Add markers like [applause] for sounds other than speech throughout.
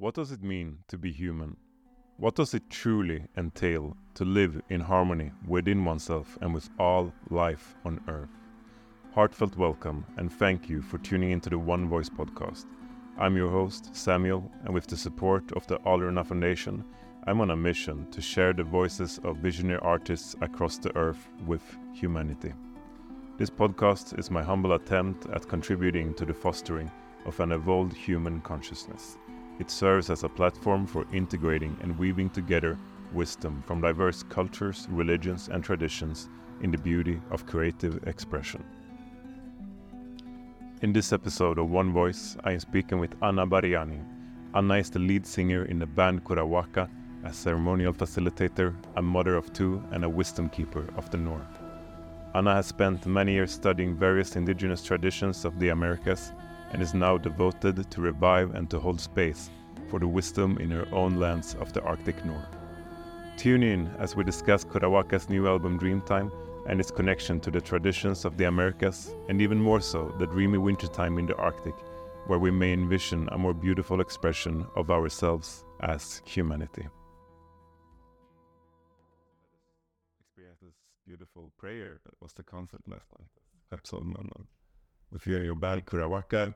What does it mean to be human? What does it truly entail to live in harmony within oneself and with all life on earth? Heartfelt welcome and thank you for tuning into the One Voice podcast. I'm your host, Samuel, and with the support of the Alruna Foundation, I'm on a mission to share the voices of visionary artists across the earth with humanity. This podcast is my humble attempt at contributing to the fostering of an evolved human consciousness. It serves as a platform for integrating and weaving together wisdom from diverse cultures, religions, and traditions in the beauty of creative expression. In this episode of One Voice, I am speaking with Anna Bariyani. Anna is the lead singer in the band Curawaka, a ceremonial facilitator, a mother of two, and a wisdom keeper of the North. Anna has spent many years studying various indigenous traditions of the Americas and is now devoted to revive and to hold space for the wisdom in her own lands of the Arctic North. Tune in as we discuss Curawaka's new album Dreamtime and its connection to the traditions of the Americas, and even more so, the dreamy wintertime in the Arctic, where we may envision a more beautiful expression of ourselves as humanity. Experience this beautiful prayer that was the concept last night, one with you and your band Curawaka.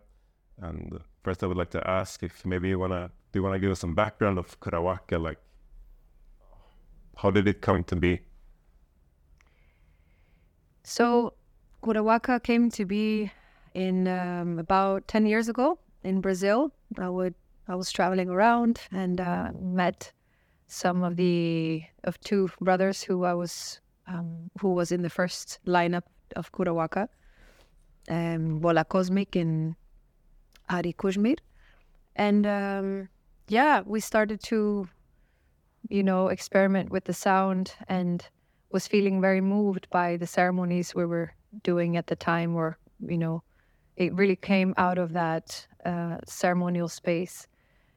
And first, I would like to ask if maybe you wanna do you wanna give us some background of Curawaka, like how did it come to be? So, Curawaka came to be in um, about 10 years ago in Brazil. I would I was traveling around and uh, met some of the of two brothers who I was um, who was in the first lineup of Kurawaka, um, Bola Cosmic and Ari Kuzmir, and um, yeah, we started to, you know, experiment with the sound and was feeling very moved by the ceremonies we were doing at the time, or you know, it really came out of that uh, ceremonial space.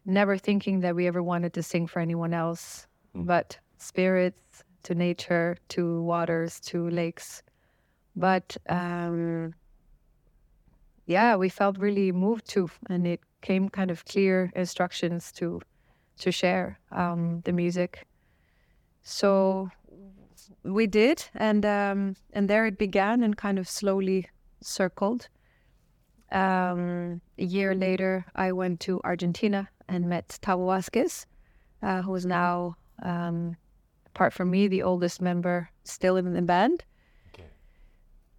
Never thinking that we ever wanted to sing for anyone else, Mm. but spirits, to nature, to waters, to lakes. But um, yeah, we felt really moved to, and it came kind of clear instructions to to share um, the music. So we did, and um, and there it began, and kind of slowly circled. Um, a year later, I went to Argentina and met Tavo Vasquez, uh, who is now, um, apart from me, the oldest member still in the band. Okay.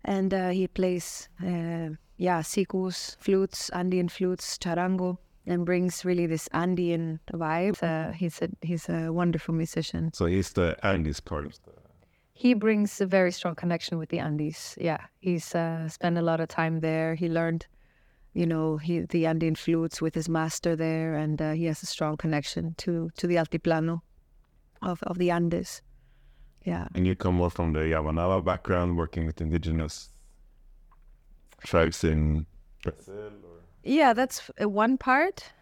And uh, he plays, uh, yeah, sikus, flutes, Andean flutes, charango, and brings really this Andean vibe. Uh, he's a he's a wonderful musician. So he's the Andes part of the. He brings a very strong connection with the Andes. Yeah, he's uh, spent a lot of time there. He learned, you know, he, the Andean flutes with his master there, and uh, he has a strong connection to to the altiplano of of the Andes. Yeah. And you come more from the Yawanawa background, working with indigenous tribes in Brazil, or Yeah, that's uh, one part.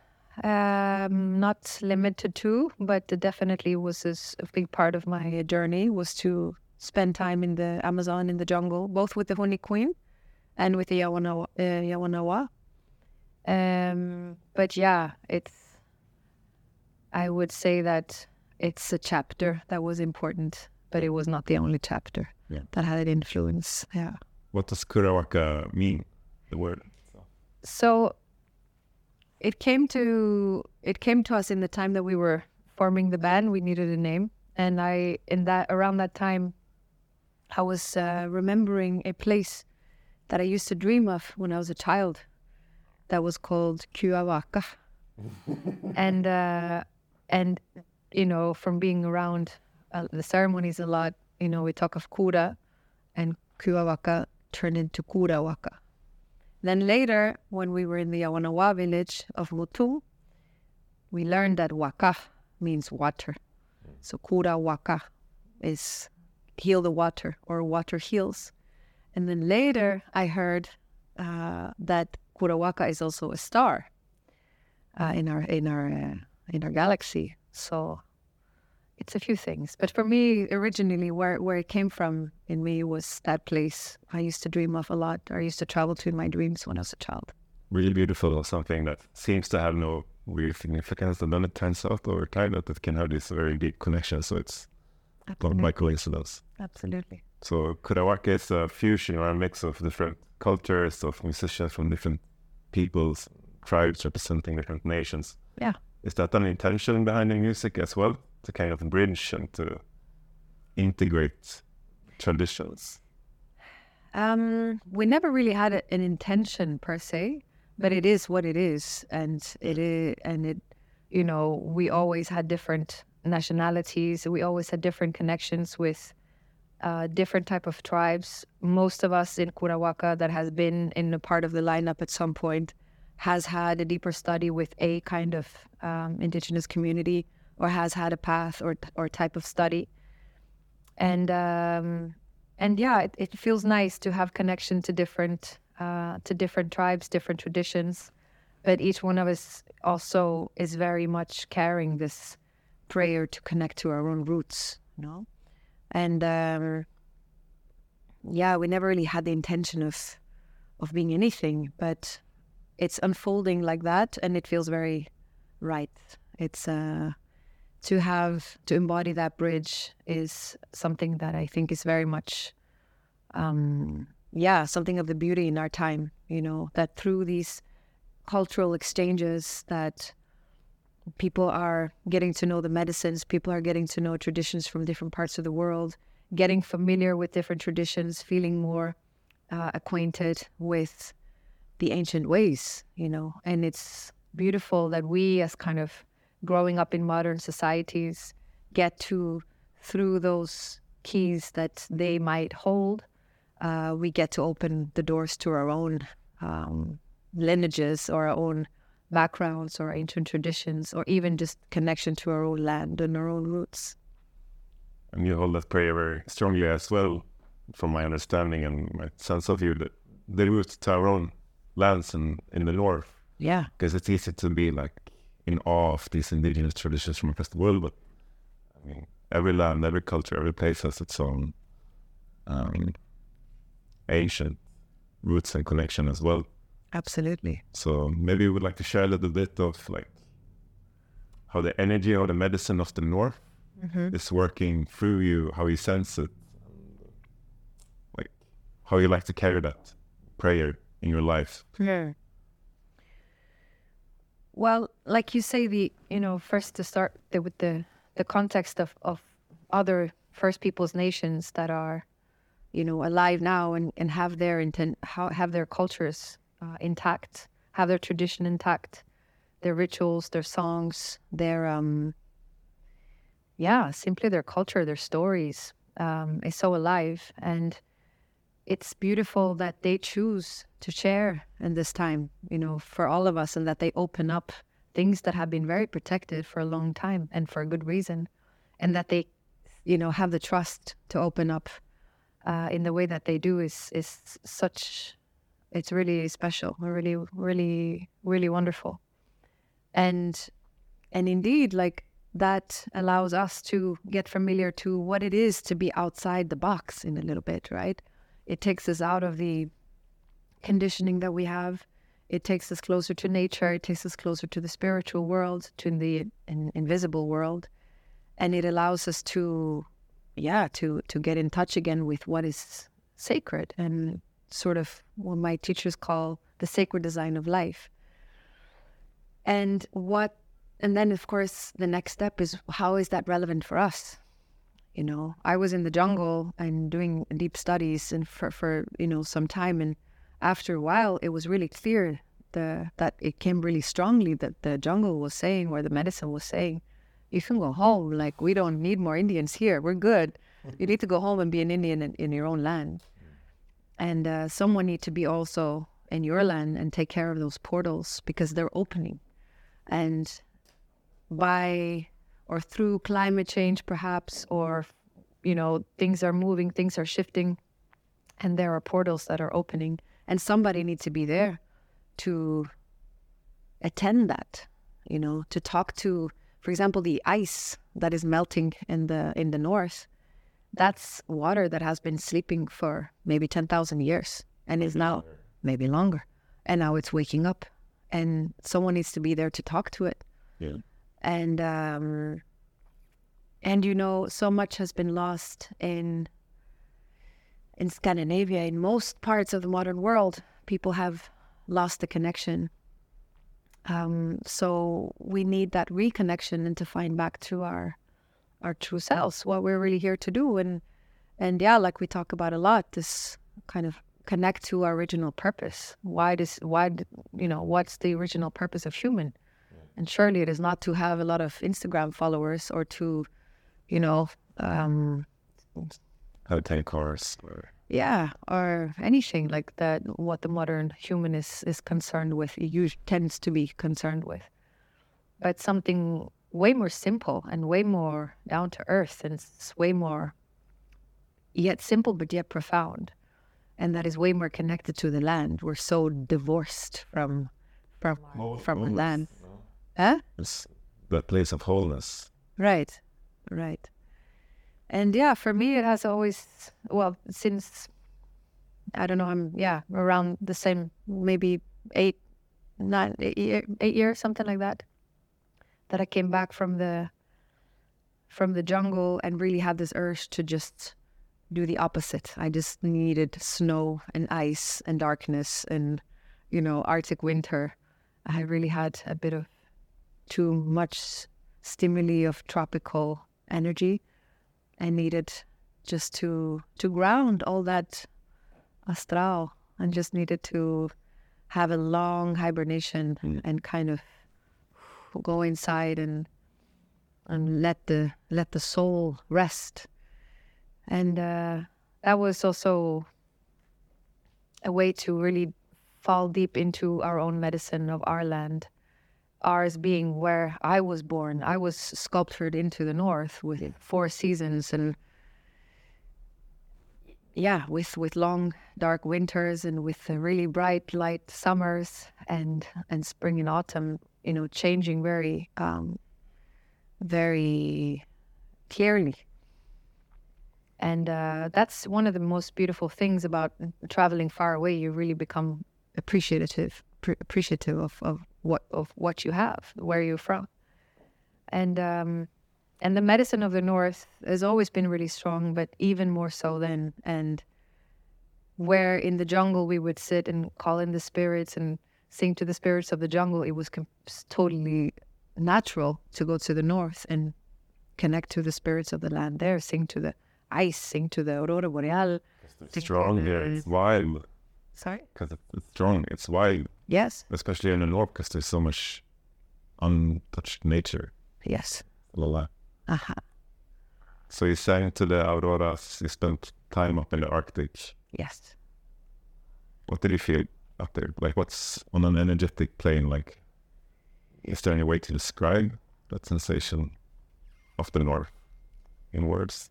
Um, not limited to, but definitely was a big part of my journey was to spend time in the Amazon in the jungle, both with the Huni Kuin and with the Yawanawa. Uh, Yawanawa. Um, but yeah, it's. I would say that it's a chapter that was important, but it was not the only chapter Yeah. that had an influence. Yeah. What does Curawaka mean? The word. so it came to it came to us in the time that we were forming the band we needed a name and i in that around that time i was uh, remembering a place that i used to dream of when i was a child that was called Kuawaka. [laughs] and uh, and you know from being around uh, the ceremonies a lot you know we talk of kura and Kuawaka turned into Curawaka then later, when we were in the Yawanawa village of Mutu, we learned that waka means water. So kura waka is heal the water or water heals. And then later, I heard uh, that Curawaka is also a star uh, in our in our uh, in our galaxy. So it's a few things. But for me, originally, where where it came from in me was that place I used to dream of a lot. Or I used to travel to in my dreams when I was a child. Really beautiful, or something that seems to have no real significance, and then it turns out over time that it can have this very deep connection. So it's not Absolutely. by coincidence. Absolutely. So Curawaka is a fusion or a mix of different cultures, of musicians from different peoples, tribes representing different nations. Yeah. Is that an intention behind the music as well? To kind of bridge and to integrate traditions? Um, we never really had a, an intention per se, but it is what it is, and it is, and it, you know, we always had different nationalities. We always had different connections with uh, different type of tribes. Most of us in Curawaka that has been in a part of the lineup at some point has had a deeper study with a kind of um, indigenous community, or has had a path or or type of study, and. Um, and yeah, it, it feels nice to have connection to different uh, to different tribes, different traditions, but each one of us also is very much carrying this prayer to connect to our own roots, know. And um, yeah, we never really had the intention of of being anything, but it's unfolding like that, and it feels very right. It's uh, to have to embody that bridge is something that I think is very much, um, yeah, something of the beauty in our time. You know that through these cultural exchanges that people are getting to know the medicines, people are getting to know traditions from different parts of the world, getting familiar with different traditions, feeling more uh, acquainted with the ancient ways. You know, and it's beautiful that we, as kind of growing up in modern societies get to through those keys that they might hold uh, we get to open the doors to our own um, lineages or our own backgrounds or ancient traditions or even just connection to our own land and our own roots And you hold that prayer very strongly as well, from my understanding and my sense of you, that the roots to our own lands in, in the north. yeah Because it's easy to be like in awe of these indigenous traditions from across the world, but I mean, every land, every culture, every place has its own um, ancient roots and connection as well. absolutely So maybe you would like to share a little bit of like how the energy or the medicine of the north is working through you, how you sense it, like how you like to carry that prayer in your life. Yeah. Well, like you say, the you know first to start the, with the the context of of other First Peoples nations that are, you know, alive now and and have their intent, how have their cultures uh, intact, have their tradition intact, their rituals, their songs, their um. Yeah, simply their culture, their stories um, is so alive, and it's beautiful that they choose to share in this time, you know, for all of us, and that they open up things that have been very protected for a long time and for a good reason, and that they, you know, have the trust to open up uh, in the way that they do is is such. It's really special, really, really, really wonderful, and and indeed, like that allows us to get familiar to what it is to be outside the box in a little bit, right? It takes us out of the conditioning that we have. It takes us closer to nature. It takes us closer to the spiritual world, to the in, invisible world, and it allows us to, yeah, to to get in touch again with what is sacred and sort of what my teachers call the sacred design of life. And what, and then of course the next step is how is that relevant for us? You know i was in the jungle and doing deep studies and for, for you know some time. And after a while it was really clear the that it came really strongly that the jungle was saying or the medicine was saying you can go home. Like we don't need more indians here. We're good. You [laughs] need to go home and be an indian in, in your own land. And uh, someone need to be also in your land and take care of those portals because they're opening. And by or through climate change perhaps or you know things are moving things are shifting and there are portals that are opening and somebody needs to be there to attend that you know to talk to for example the ice that is melting in the in the north that's water that has been sleeping for maybe 10,000 years and is now maybe longer and now it's waking up and someone needs to be there to talk to it. Yeah. And um, and you know, so much has been lost in in Scandinavia, in most parts of the modern world, people have lost the connection. Um, so we need that reconnection and to find back to our our true selves, what we're really here to do, and and yeah, like we talk about a lot, this kind of connect to our original purpose. Why does why you know what's the original purpose of human? And surely it is not to have a lot of Instagram followers or to, you know, um, Have ten cars. Or... yeah, or anything like that. What the modern human is is concerned with, tends to be concerned with, but something way more simple and way more down to earth, and it's way more yet simple but yet profound, and that is way more connected to the land. We're so divorced from from from our land. Huh? It's that place of wholeness. Right, right. And yeah, for me, it has always, well, since I don't know, I'm, yeah, around the same, maybe eight, nine, eight, year, eight years, something like that, that I came back from the, from the jungle and really had this urge to just do the opposite. I just needed snow and ice and darkness and, you know, Arctic winter. I really had a bit of too much stimuli of tropical energy. I needed just to to ground all that astral and just needed to have a long hibernation Mm. and kind of go inside and and let the let the soul rest. And uh, that was also a way to really fall deep into our own medicine of our land ours being where I was born. I was sculptured into the north with four seasons and yeah, with with long dark winters and with the really bright light summers and and spring and autumn, you know, changing very um very clearly. And uh, that's one of the most beautiful things about traveling far away. You really become appreciative pre- appreciative of, of what of what you have, where you're from, and um, and the medicine of the north has always been really strong, but even more so then. And where in the jungle we would sit and call in the spirits and sing to the spirits of the jungle, it was com- totally natural to go to the north and connect to the spirits of the land there, sing to the ice, sing to the aurora boreal. Strong. It's wild. Sorry. Because it's strong. It's wild, Yes. especially in the north, because there's so much untouched nature. Yes. La la. Aha. So you sang to the auroras. You spent time up in the Arctic. Yes. What did you feel up there? Like, what's on an energetic plane? Like, is there any way to describe that sensation of the north in words?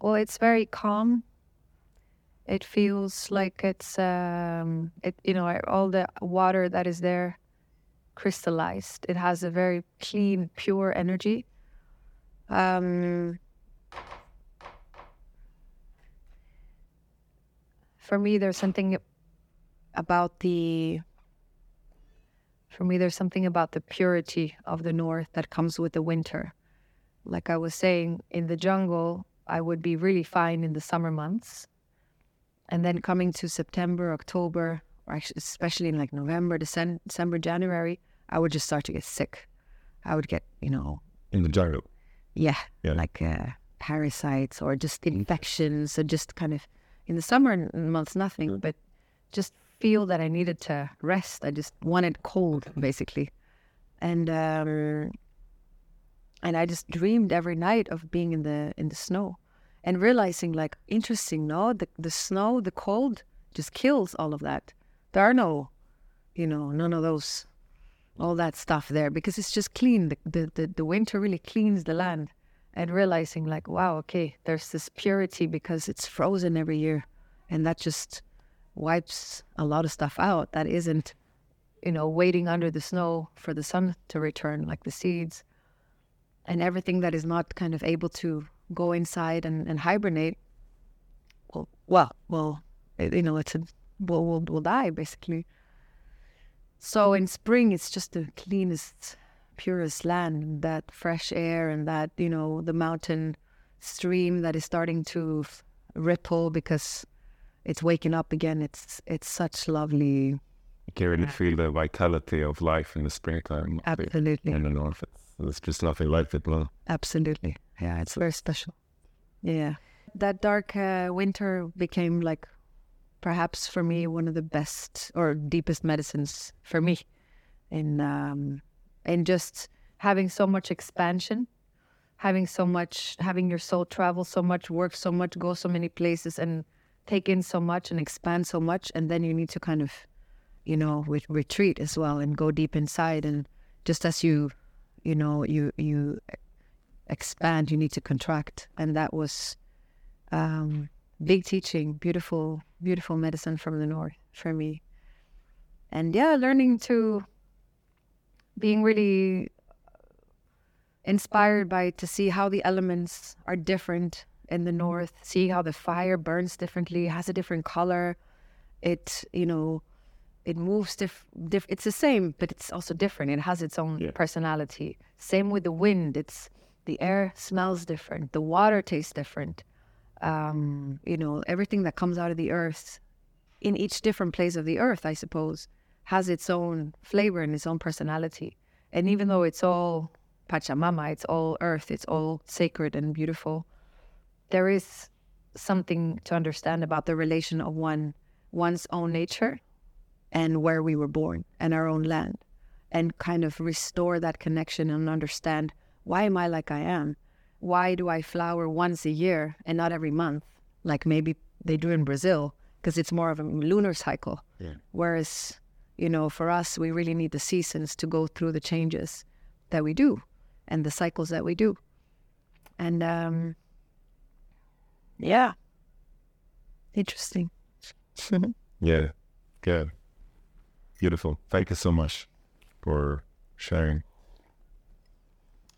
Well, it's very calm. It feels like it's um, it you know all the water that is there crystallized. It has a very clean, pure energy. Um, for me, there's something about the. For me, there's something about the purity of the north that comes with the winter. Like I was saying, in the jungle, I would be really fine in the summer months. And then coming to September, October, or actually, especially in like November, December, December, January, I would just start to get sick. I would get, you know, In the jungle. yeah, Yeah. like uh, parasites or just infections, or just kind of in the summer months, nothing, but just feel that I needed to rest. I just wanted cold, basically, and um, and I just dreamed every night of being in the in the snow, and realizing like interesting, no, the the snow, the cold just kills all of that. There are no, you know, none of those all that stuff there because it's just clean. The, the, the, the winter really cleans the land and realizing like, wow, okay, there's this purity because it's frozen every year. And that just wipes a lot of stuff out that isn't, you know, waiting under the snow for the sun to return, like the seeds. And everything that is not kind of able to go inside and, and hibernate, well, well, well, eh, you know, it's a, we'll, will will die basically. So in spring, it's just the cleanest, purest land, that fresh air and that, you know, the mountain stream that is starting to f- ripple because it's waking up again. It's it's such lovely. You can really feel the vitality of life in the springtime. Absolutely. In the north, it's, it's just nothing like it. No. Absolutely. Yeah, it's very special. Yeah. That dark uh, winter became like perhaps for me one of the best or deepest medicines for me in um in just having so much expansion having so much having your soul travel so much work so much go so many places and take in so much and expand so much and then you need to kind of you know re- retreat as well and go deep inside and just as you you know you you expand you need to contract. And that was um big teaching beautiful beautiful medicine from the north for me. And yeah learning to being really inspired by to see how the elements are different in the north see how the fire burns differently has a different color. It you know it moves diff, diff it's the same but it's also different. It has its own Yeah. personality. Same with the wind. It's the air smells different the water tastes different um, you know everything that comes out of the earth in each different place of the earth i suppose has its own flavor and its own personality. And even though it's all pachamama it's all earth it's all sacred and beautiful there is something to understand about the relation of one one's own nature and where we were born and our own land and kind of restore that connection and understand why am I like I am? Why do I flower once a year and not every month, like maybe they do in Brazil, because it's more of a lunar cycle. Yeah. Whereas, you know, for us, we really need the seasons to go through the changes that we do and the cycles that we do. And um, yeah, interesting. [laughs] Yeah. Good. Beautiful. Thank you so much for sharing.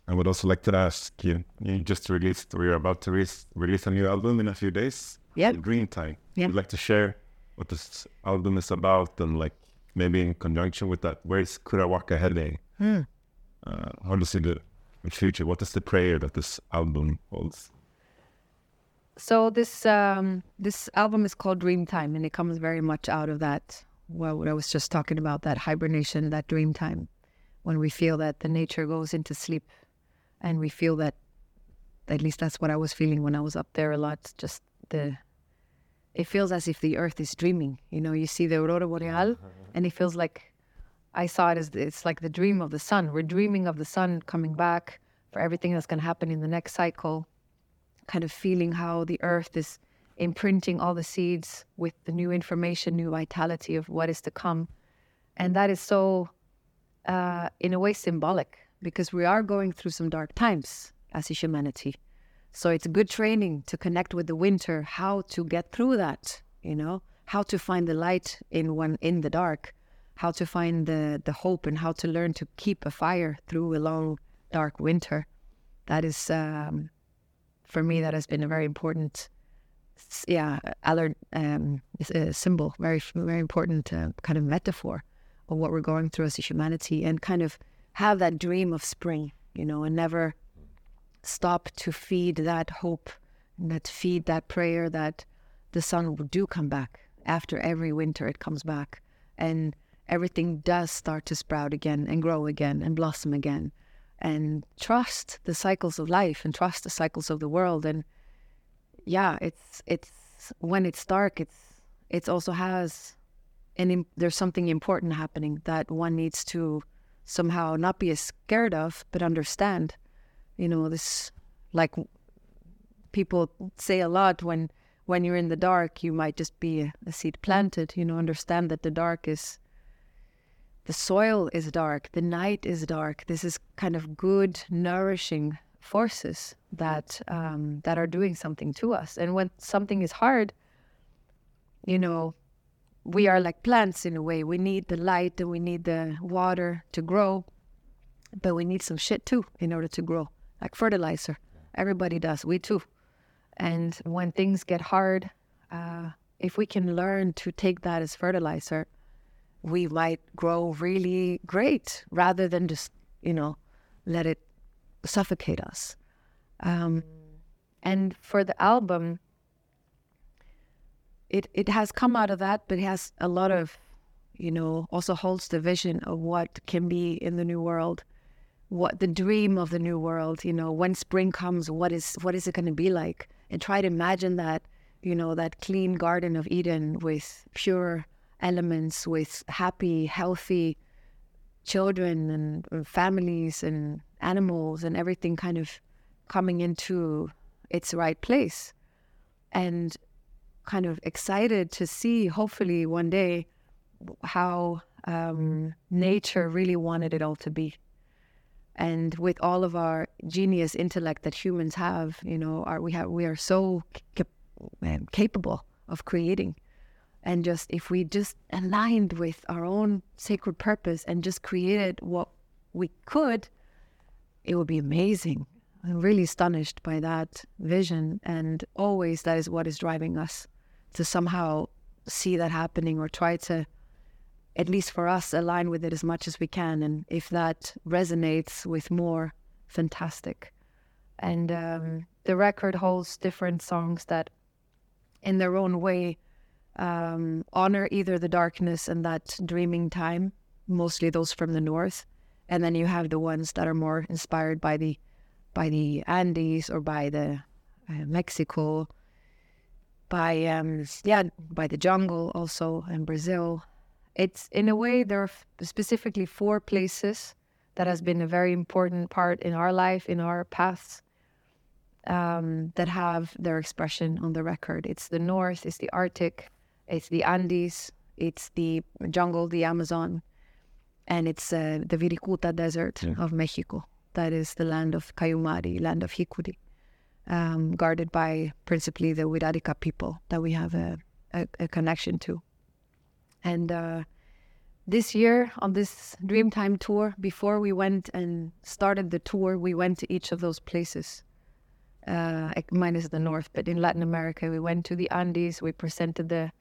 I would also like to ask you, you just released, you're about to release, release a new album in a few days. Yep. Dreamtime. Yeah. Would like to share what this album is about and like maybe in conjunction with that, where is Curawaka heading? Hmm. Uh, how do you see the, the future? What is the prayer that this album holds? So this um, this album is called Dream Time, and it comes very much out of that. Well, what I was just talking about that hibernation, that dream time, when we feel that the nature goes into sleep, and we feel that. At least that's what I was feeling when I was up there a lot. Just the. It feels as if the earth is dreaming. You know, you see the aurora boreal, and it feels like. I saw it as it's like the dream of the sun. We're dreaming of the sun coming back for everything that's going to happen in the next cycle kind of feeling how the earth is imprinting all the seeds with the new information, new vitality of what is to come. And that is so, uh, in a way, symbolic because we are going through some dark times as a humanity. So it's good training to connect with the winter, how to get through that, you know, how to find the light in one in the dark, how to find the, the hope and how to learn to keep a fire through a long, dark winter. That is um, for me that has been a very important yeah alert um a symbol very very important uh, kind of metaphor of what we're going through as a humanity and kind of have that dream of spring you know and never stop to feed that hope and that feed that prayer that the sun will do come back. After every winter it comes back and everything does start to sprout again and grow again and blossom again. And trust the cycles of life and trust the cycles of the world. And yeah it's it's when it's dark it's it also has an im- there's something important happening that one needs to somehow not be scared of but understand you know this like people say a lot when when you're in the dark you might just be a, a seed planted you know understand that the dark is the soil is dark, the night is dark. This is kind of good, nourishing forces that um, that are doing something to us. And when something is hard, you know, we are like plants in a way. We need the light and we need the water to grow, but we need some shit too in order to grow, like fertilizer. Everybody does. We too. And when things get hard, uh, if we can learn to take that as fertilizer we might grow really great rather than just, you know, let it suffocate us. Um, and for the album, it, it has come out of that, but it has a lot of, you know, also holds the vision of what can be in the new world, what the dream of the new world, you know, when spring comes, what is what is it going to be like? And try to imagine that, you know, that clean garden of Eden with pure elements, with happy, healthy children and, and families and animals and everything kind of coming into its right place. And kind of excited to see, hopefully, one day, how um, nature really wanted it all to be. And with all of our genius intellect that humans have, you know, our, we have we are so cap- um, capable of creating. And just if we just aligned with our own sacred purpose and just created what we could, it would be amazing. I'm really astonished by that vision. And always that is what is driving us to somehow see that happening or try to, at least for us, align with it as much as we can. And if that resonates with more, fantastic. And um, the record holds different songs that, in their own way, um, honor either the darkness and that dreaming time, mostly those from the north, and then you have the ones that are more inspired by the by the Andes or by the uh, Mexico, by um, yeah, by the jungle also in Brazil. It's in a way there are specifically four places that has been a very important part in our life, in our paths, um, that have their expression on the record. It's the North, it's the Arctic, it's the Andes, it's the jungle, the Amazon, and it's uh, the Wirikuta Desert yeah. of Mexico. That is the land of Kauyumari, land of Hikuri, um, guarded by principally the Wirarica people that we have a, a, a connection to. And uh, this year on this Dreamtime tour, before we went and started the tour, we went to each of those places. Uh, minus the north, but in Latin America, we went to the Andes. We presented the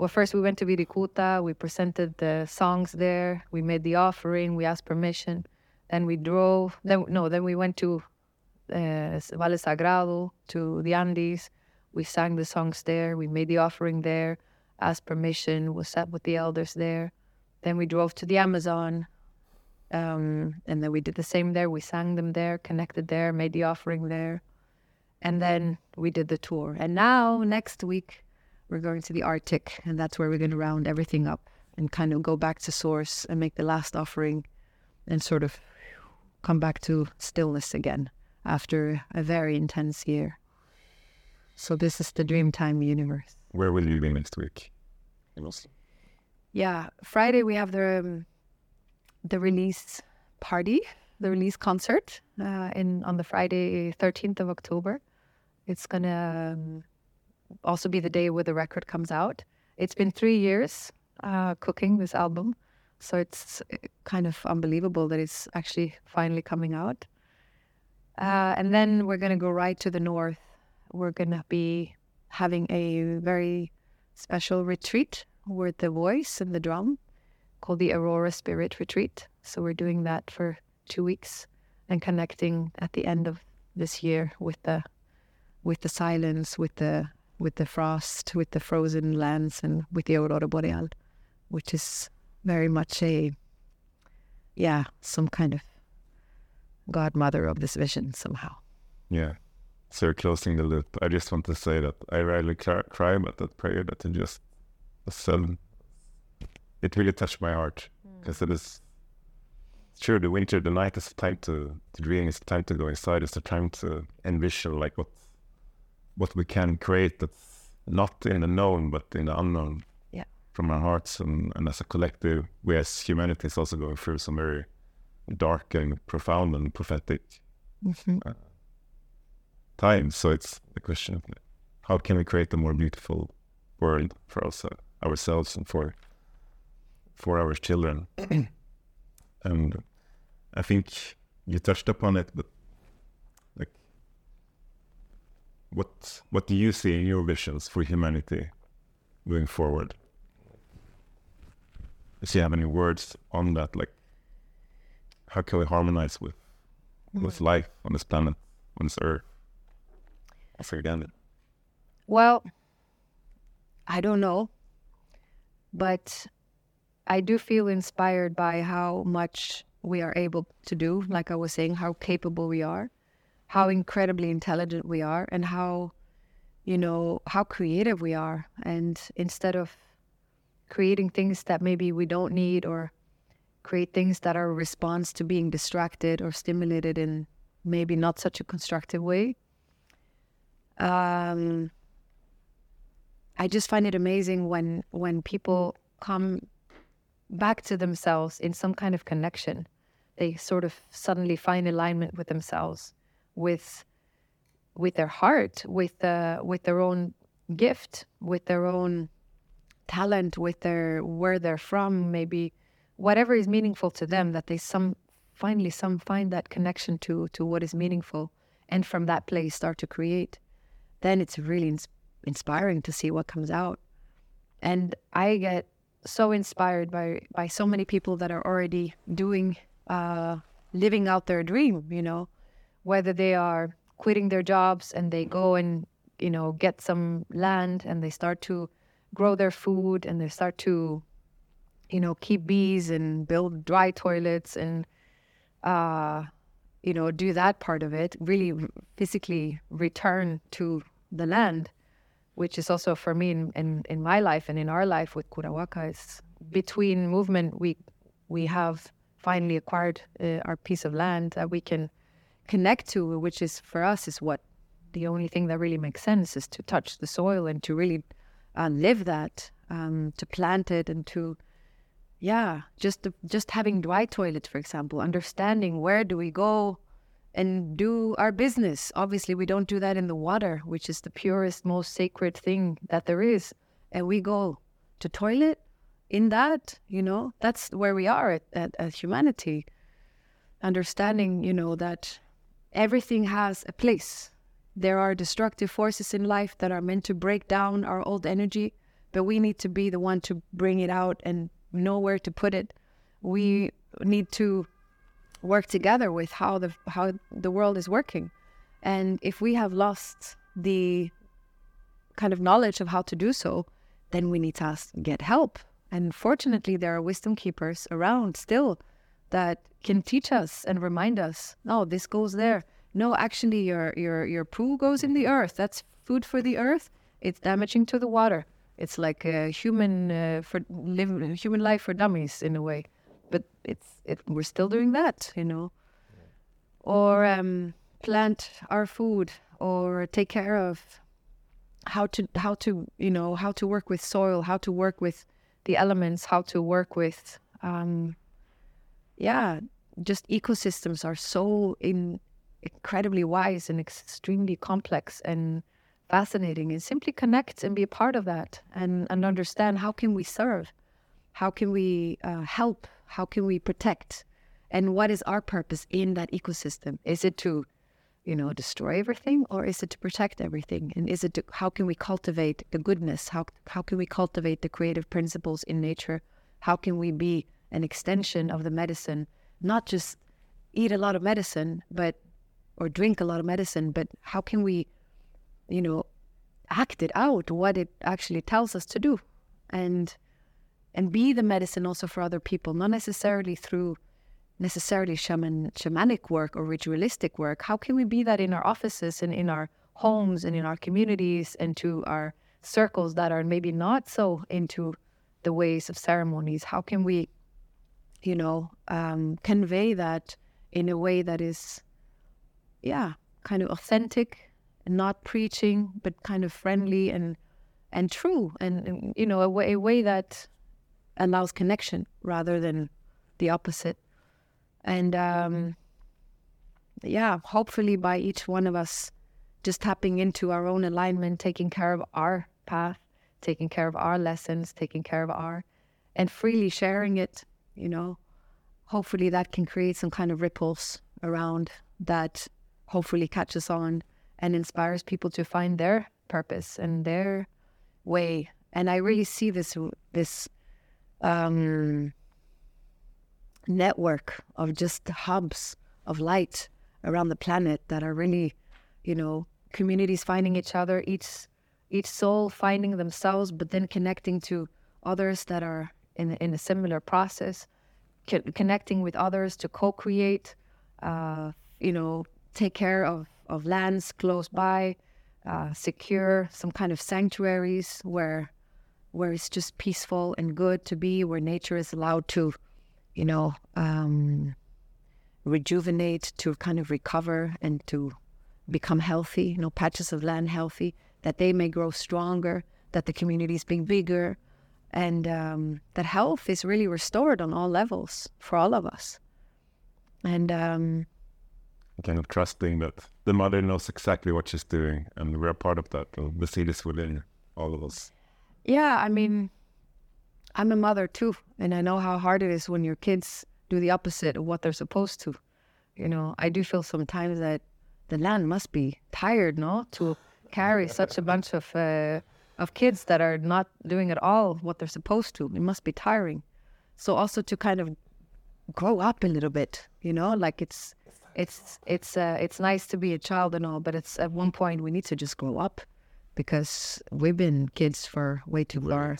well, first we went to Wirikuta. We presented the songs there. We made the offering. We asked permission. Then we drove. Then no. Then we went to uh, Valle Sagrado to the Andes. We sang the songs there. We made the offering there. Asked permission. Was sat with the elders there. Then we drove to the Amazon. Um, and then we did the same there. We sang them there, connected there, made the offering there. And then we did the tour. And now, next week, we're going to the Arctic, and that's where we're going to round everything up and kind of go back to source and make the last offering and sort of come back to stillness again after a very intense year. So this is the Dreamtime universe. Where will you be next week? In Oslo. Yeah, Friday we have the um, the release party, the release concert uh, in on the Friday, thirteenth of October. It's gonna um, also be the day where the record comes out. It's been three years uh, cooking this album, so it's uh, kind of unbelievable that it's actually finally coming out. Uh, and then we're going to go right to the north. We're going to be having a very special retreat with the voice and the drum called the Aurora Spirit Retreat. So we're doing that for two weeks and connecting at the end of this year with the with the silence, with the with the frost, with the frozen lands, and with the Aurora Boreal, which is very much a, yeah, some kind of godmother of this vision somehow. Yeah. So you're closing the loop. I just want to say that I rarely cry about that prayer that it just said. It really touched my heart because mm. it is true. The winter, the night is time to, to dream. It's time to go inside. It's a time to envision like what what we can create that's not in the known but in the unknown yeah. from our hearts and, and as a collective we as humanity is also going through some very dark and profound and prophetic mm-hmm. uh, times so it's the question of how can we create a more beautiful world for us, ourselves and for for our children [clears throat] and i think you touched upon it but like, what what do you see in your visions for humanity going forward? if you have any words on that, like how can we harmonize with mm-hmm. with life on this planet, on this earth? I forget it. Well, I don't know, but I do feel inspired by how much we are able to do. Like I was saying, how capable we are, how incredibly intelligent we are, and how, you know, how creative we are. And instead of creating things that maybe we don't need or create things that are a response to being distracted or stimulated in maybe not such a constructive way. Um, I just find it amazing when when people come back to themselves in some kind of connection. They sort of suddenly find alignment with themselves, with with their heart, with uh, with their own gift, with their own talent, with their where they're from, maybe whatever is meaningful to them. That they some finally some find that connection to to what is meaningful, and from that place start to create. Then it's really ins- inspiring to see what comes out, and I get so inspired by by so many people that are already doing uh, living out their dream you know whether they are quitting their jobs and they go and you know get some land and they start to grow their food and they start to you know keep bees and build dry toilets and uh you know do that part of it really physically return to the land which is also for me in, in, in my life and in our life with Curawaka is between movement we we have finally acquired uh, our piece of land that we can connect to which is for us is what the only thing that really makes sense is to touch the soil and to really uh, live that um, to plant it and to yeah just just having dry toilets for example understanding where do we go and do our business. Obviously, we don't do that in the water, which is the purest, most sacred thing that there is. And we go to toilet in that, you know, that's where we are at, at, at humanity. Understanding, you know, that everything has a place. There are destructive forces in life that are meant to break down our old energy, but we need to be the one to bring it out and know where to put it. We mm-hmm. need to work together with how the how the world is working. And if we have lost the kind of knowledge of how to do so then we need to ask, get help. And fortunately there are wisdom keepers around still that can teach us and remind us no this goes there. No actually your your your poo goes in the earth. That's food for the earth. It's damaging to the water it's like a human uh, for live, human life for dummies in a way. But it's it, we're still doing that, you know, or um, plant our food or take care of how to how to you know how to work with soil, how to work with the elements, how to work with um, yeah, just ecosystems are so in incredibly wise and extremely complex and fascinating and simply connect and be a part of that and, and understand how can we serve how can we uh, help how can we protect? And what is our purpose in that ecosystem? Is it to, you know, destroy everything or is it to protect everything? And is it to, how can we cultivate the goodness? How, how can we cultivate the creative principles in nature? How can we be an extension of the medicine? Not just eat a lot of medicine, but or drink a lot of medicine, but how can we, you know, act it out what it actually tells us to do? And and be the medicine also for other people, not necessarily through necessarily shaman shamanic work or ritualistic work. How can we be that in our offices and in our homes and in our communities and to our circles that are maybe not so into the ways of ceremonies? How can we, you know, um, convey that in a way that is, yeah, kind of authentic not preaching, but kind of friendly and and true, and, and you know, a way, a way that allows connection rather than the opposite. And um, yeah, hopefully by each one of us just tapping into our own alignment, taking care of our path, taking care of our lessons, taking care of our, and freely sharing it, you know, hopefully that can create some kind of ripples around that hopefully catches on and inspires people to find their purpose and their way. And I really see this this um, network of just hubs of light around the planet that are really, you know, communities finding each other, each each soul finding themselves, but then connecting to others that are in in a similar process, co- connecting with others to co-create, uh, you know, take care of of lands close by, uh, secure some kind of sanctuaries where where it's just peaceful and good to be, where nature is allowed to, you know, um, rejuvenate, to kind of recover and to become healthy, you know, patches of land healthy, that they may grow stronger, that the community is being bigger, and um, that health is really restored on all levels for all of us. And um, kind of trusting that the mother knows exactly what she's doing, and we're part of that. The seed is within all of us. Yeah, I mean, I'm a mother too, and I know how hard it is when your kids do the opposite of what they're supposed to. You know, I do feel sometimes that the land must be tired, no, to carry such a bunch of uh, of kids that are not doing at all what they're supposed to. It must be tiring. So also to kind of grow up a little bit, you know, like it's it's it's uh, it's nice to be a child and all, but it's at one point we need to just grow up because we've been kids for way too long.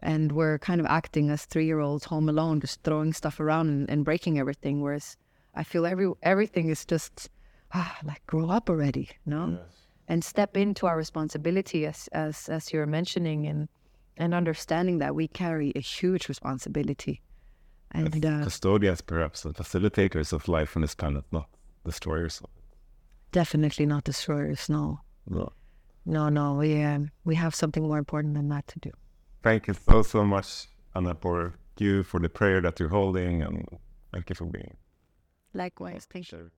And we're kind of acting as three year olds home alone, just throwing stuff around and, and breaking everything. Whereas I feel every everything is just ah, like grow up already, no? Yes. And step into our responsibility as as as you're mentioning and and understanding that we carry a huge responsibility. And uh, custodians perhaps and facilitators of life on this planet, not destroyers. Definitely not destroyers, no. No. No, no, we um, we have something more important than that to do. Thank you so so much, Anna, for you for the prayer that you're holding, and thank you for being. Likewise, thank you.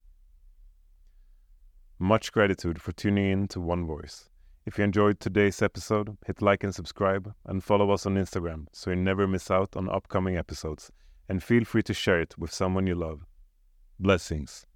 Much gratitude for tuning in to One Voice. If you enjoyed today's episode, hit like and subscribe, and follow us on Instagram so you never miss out on upcoming episodes. And feel free to share it with someone you love. Blessings.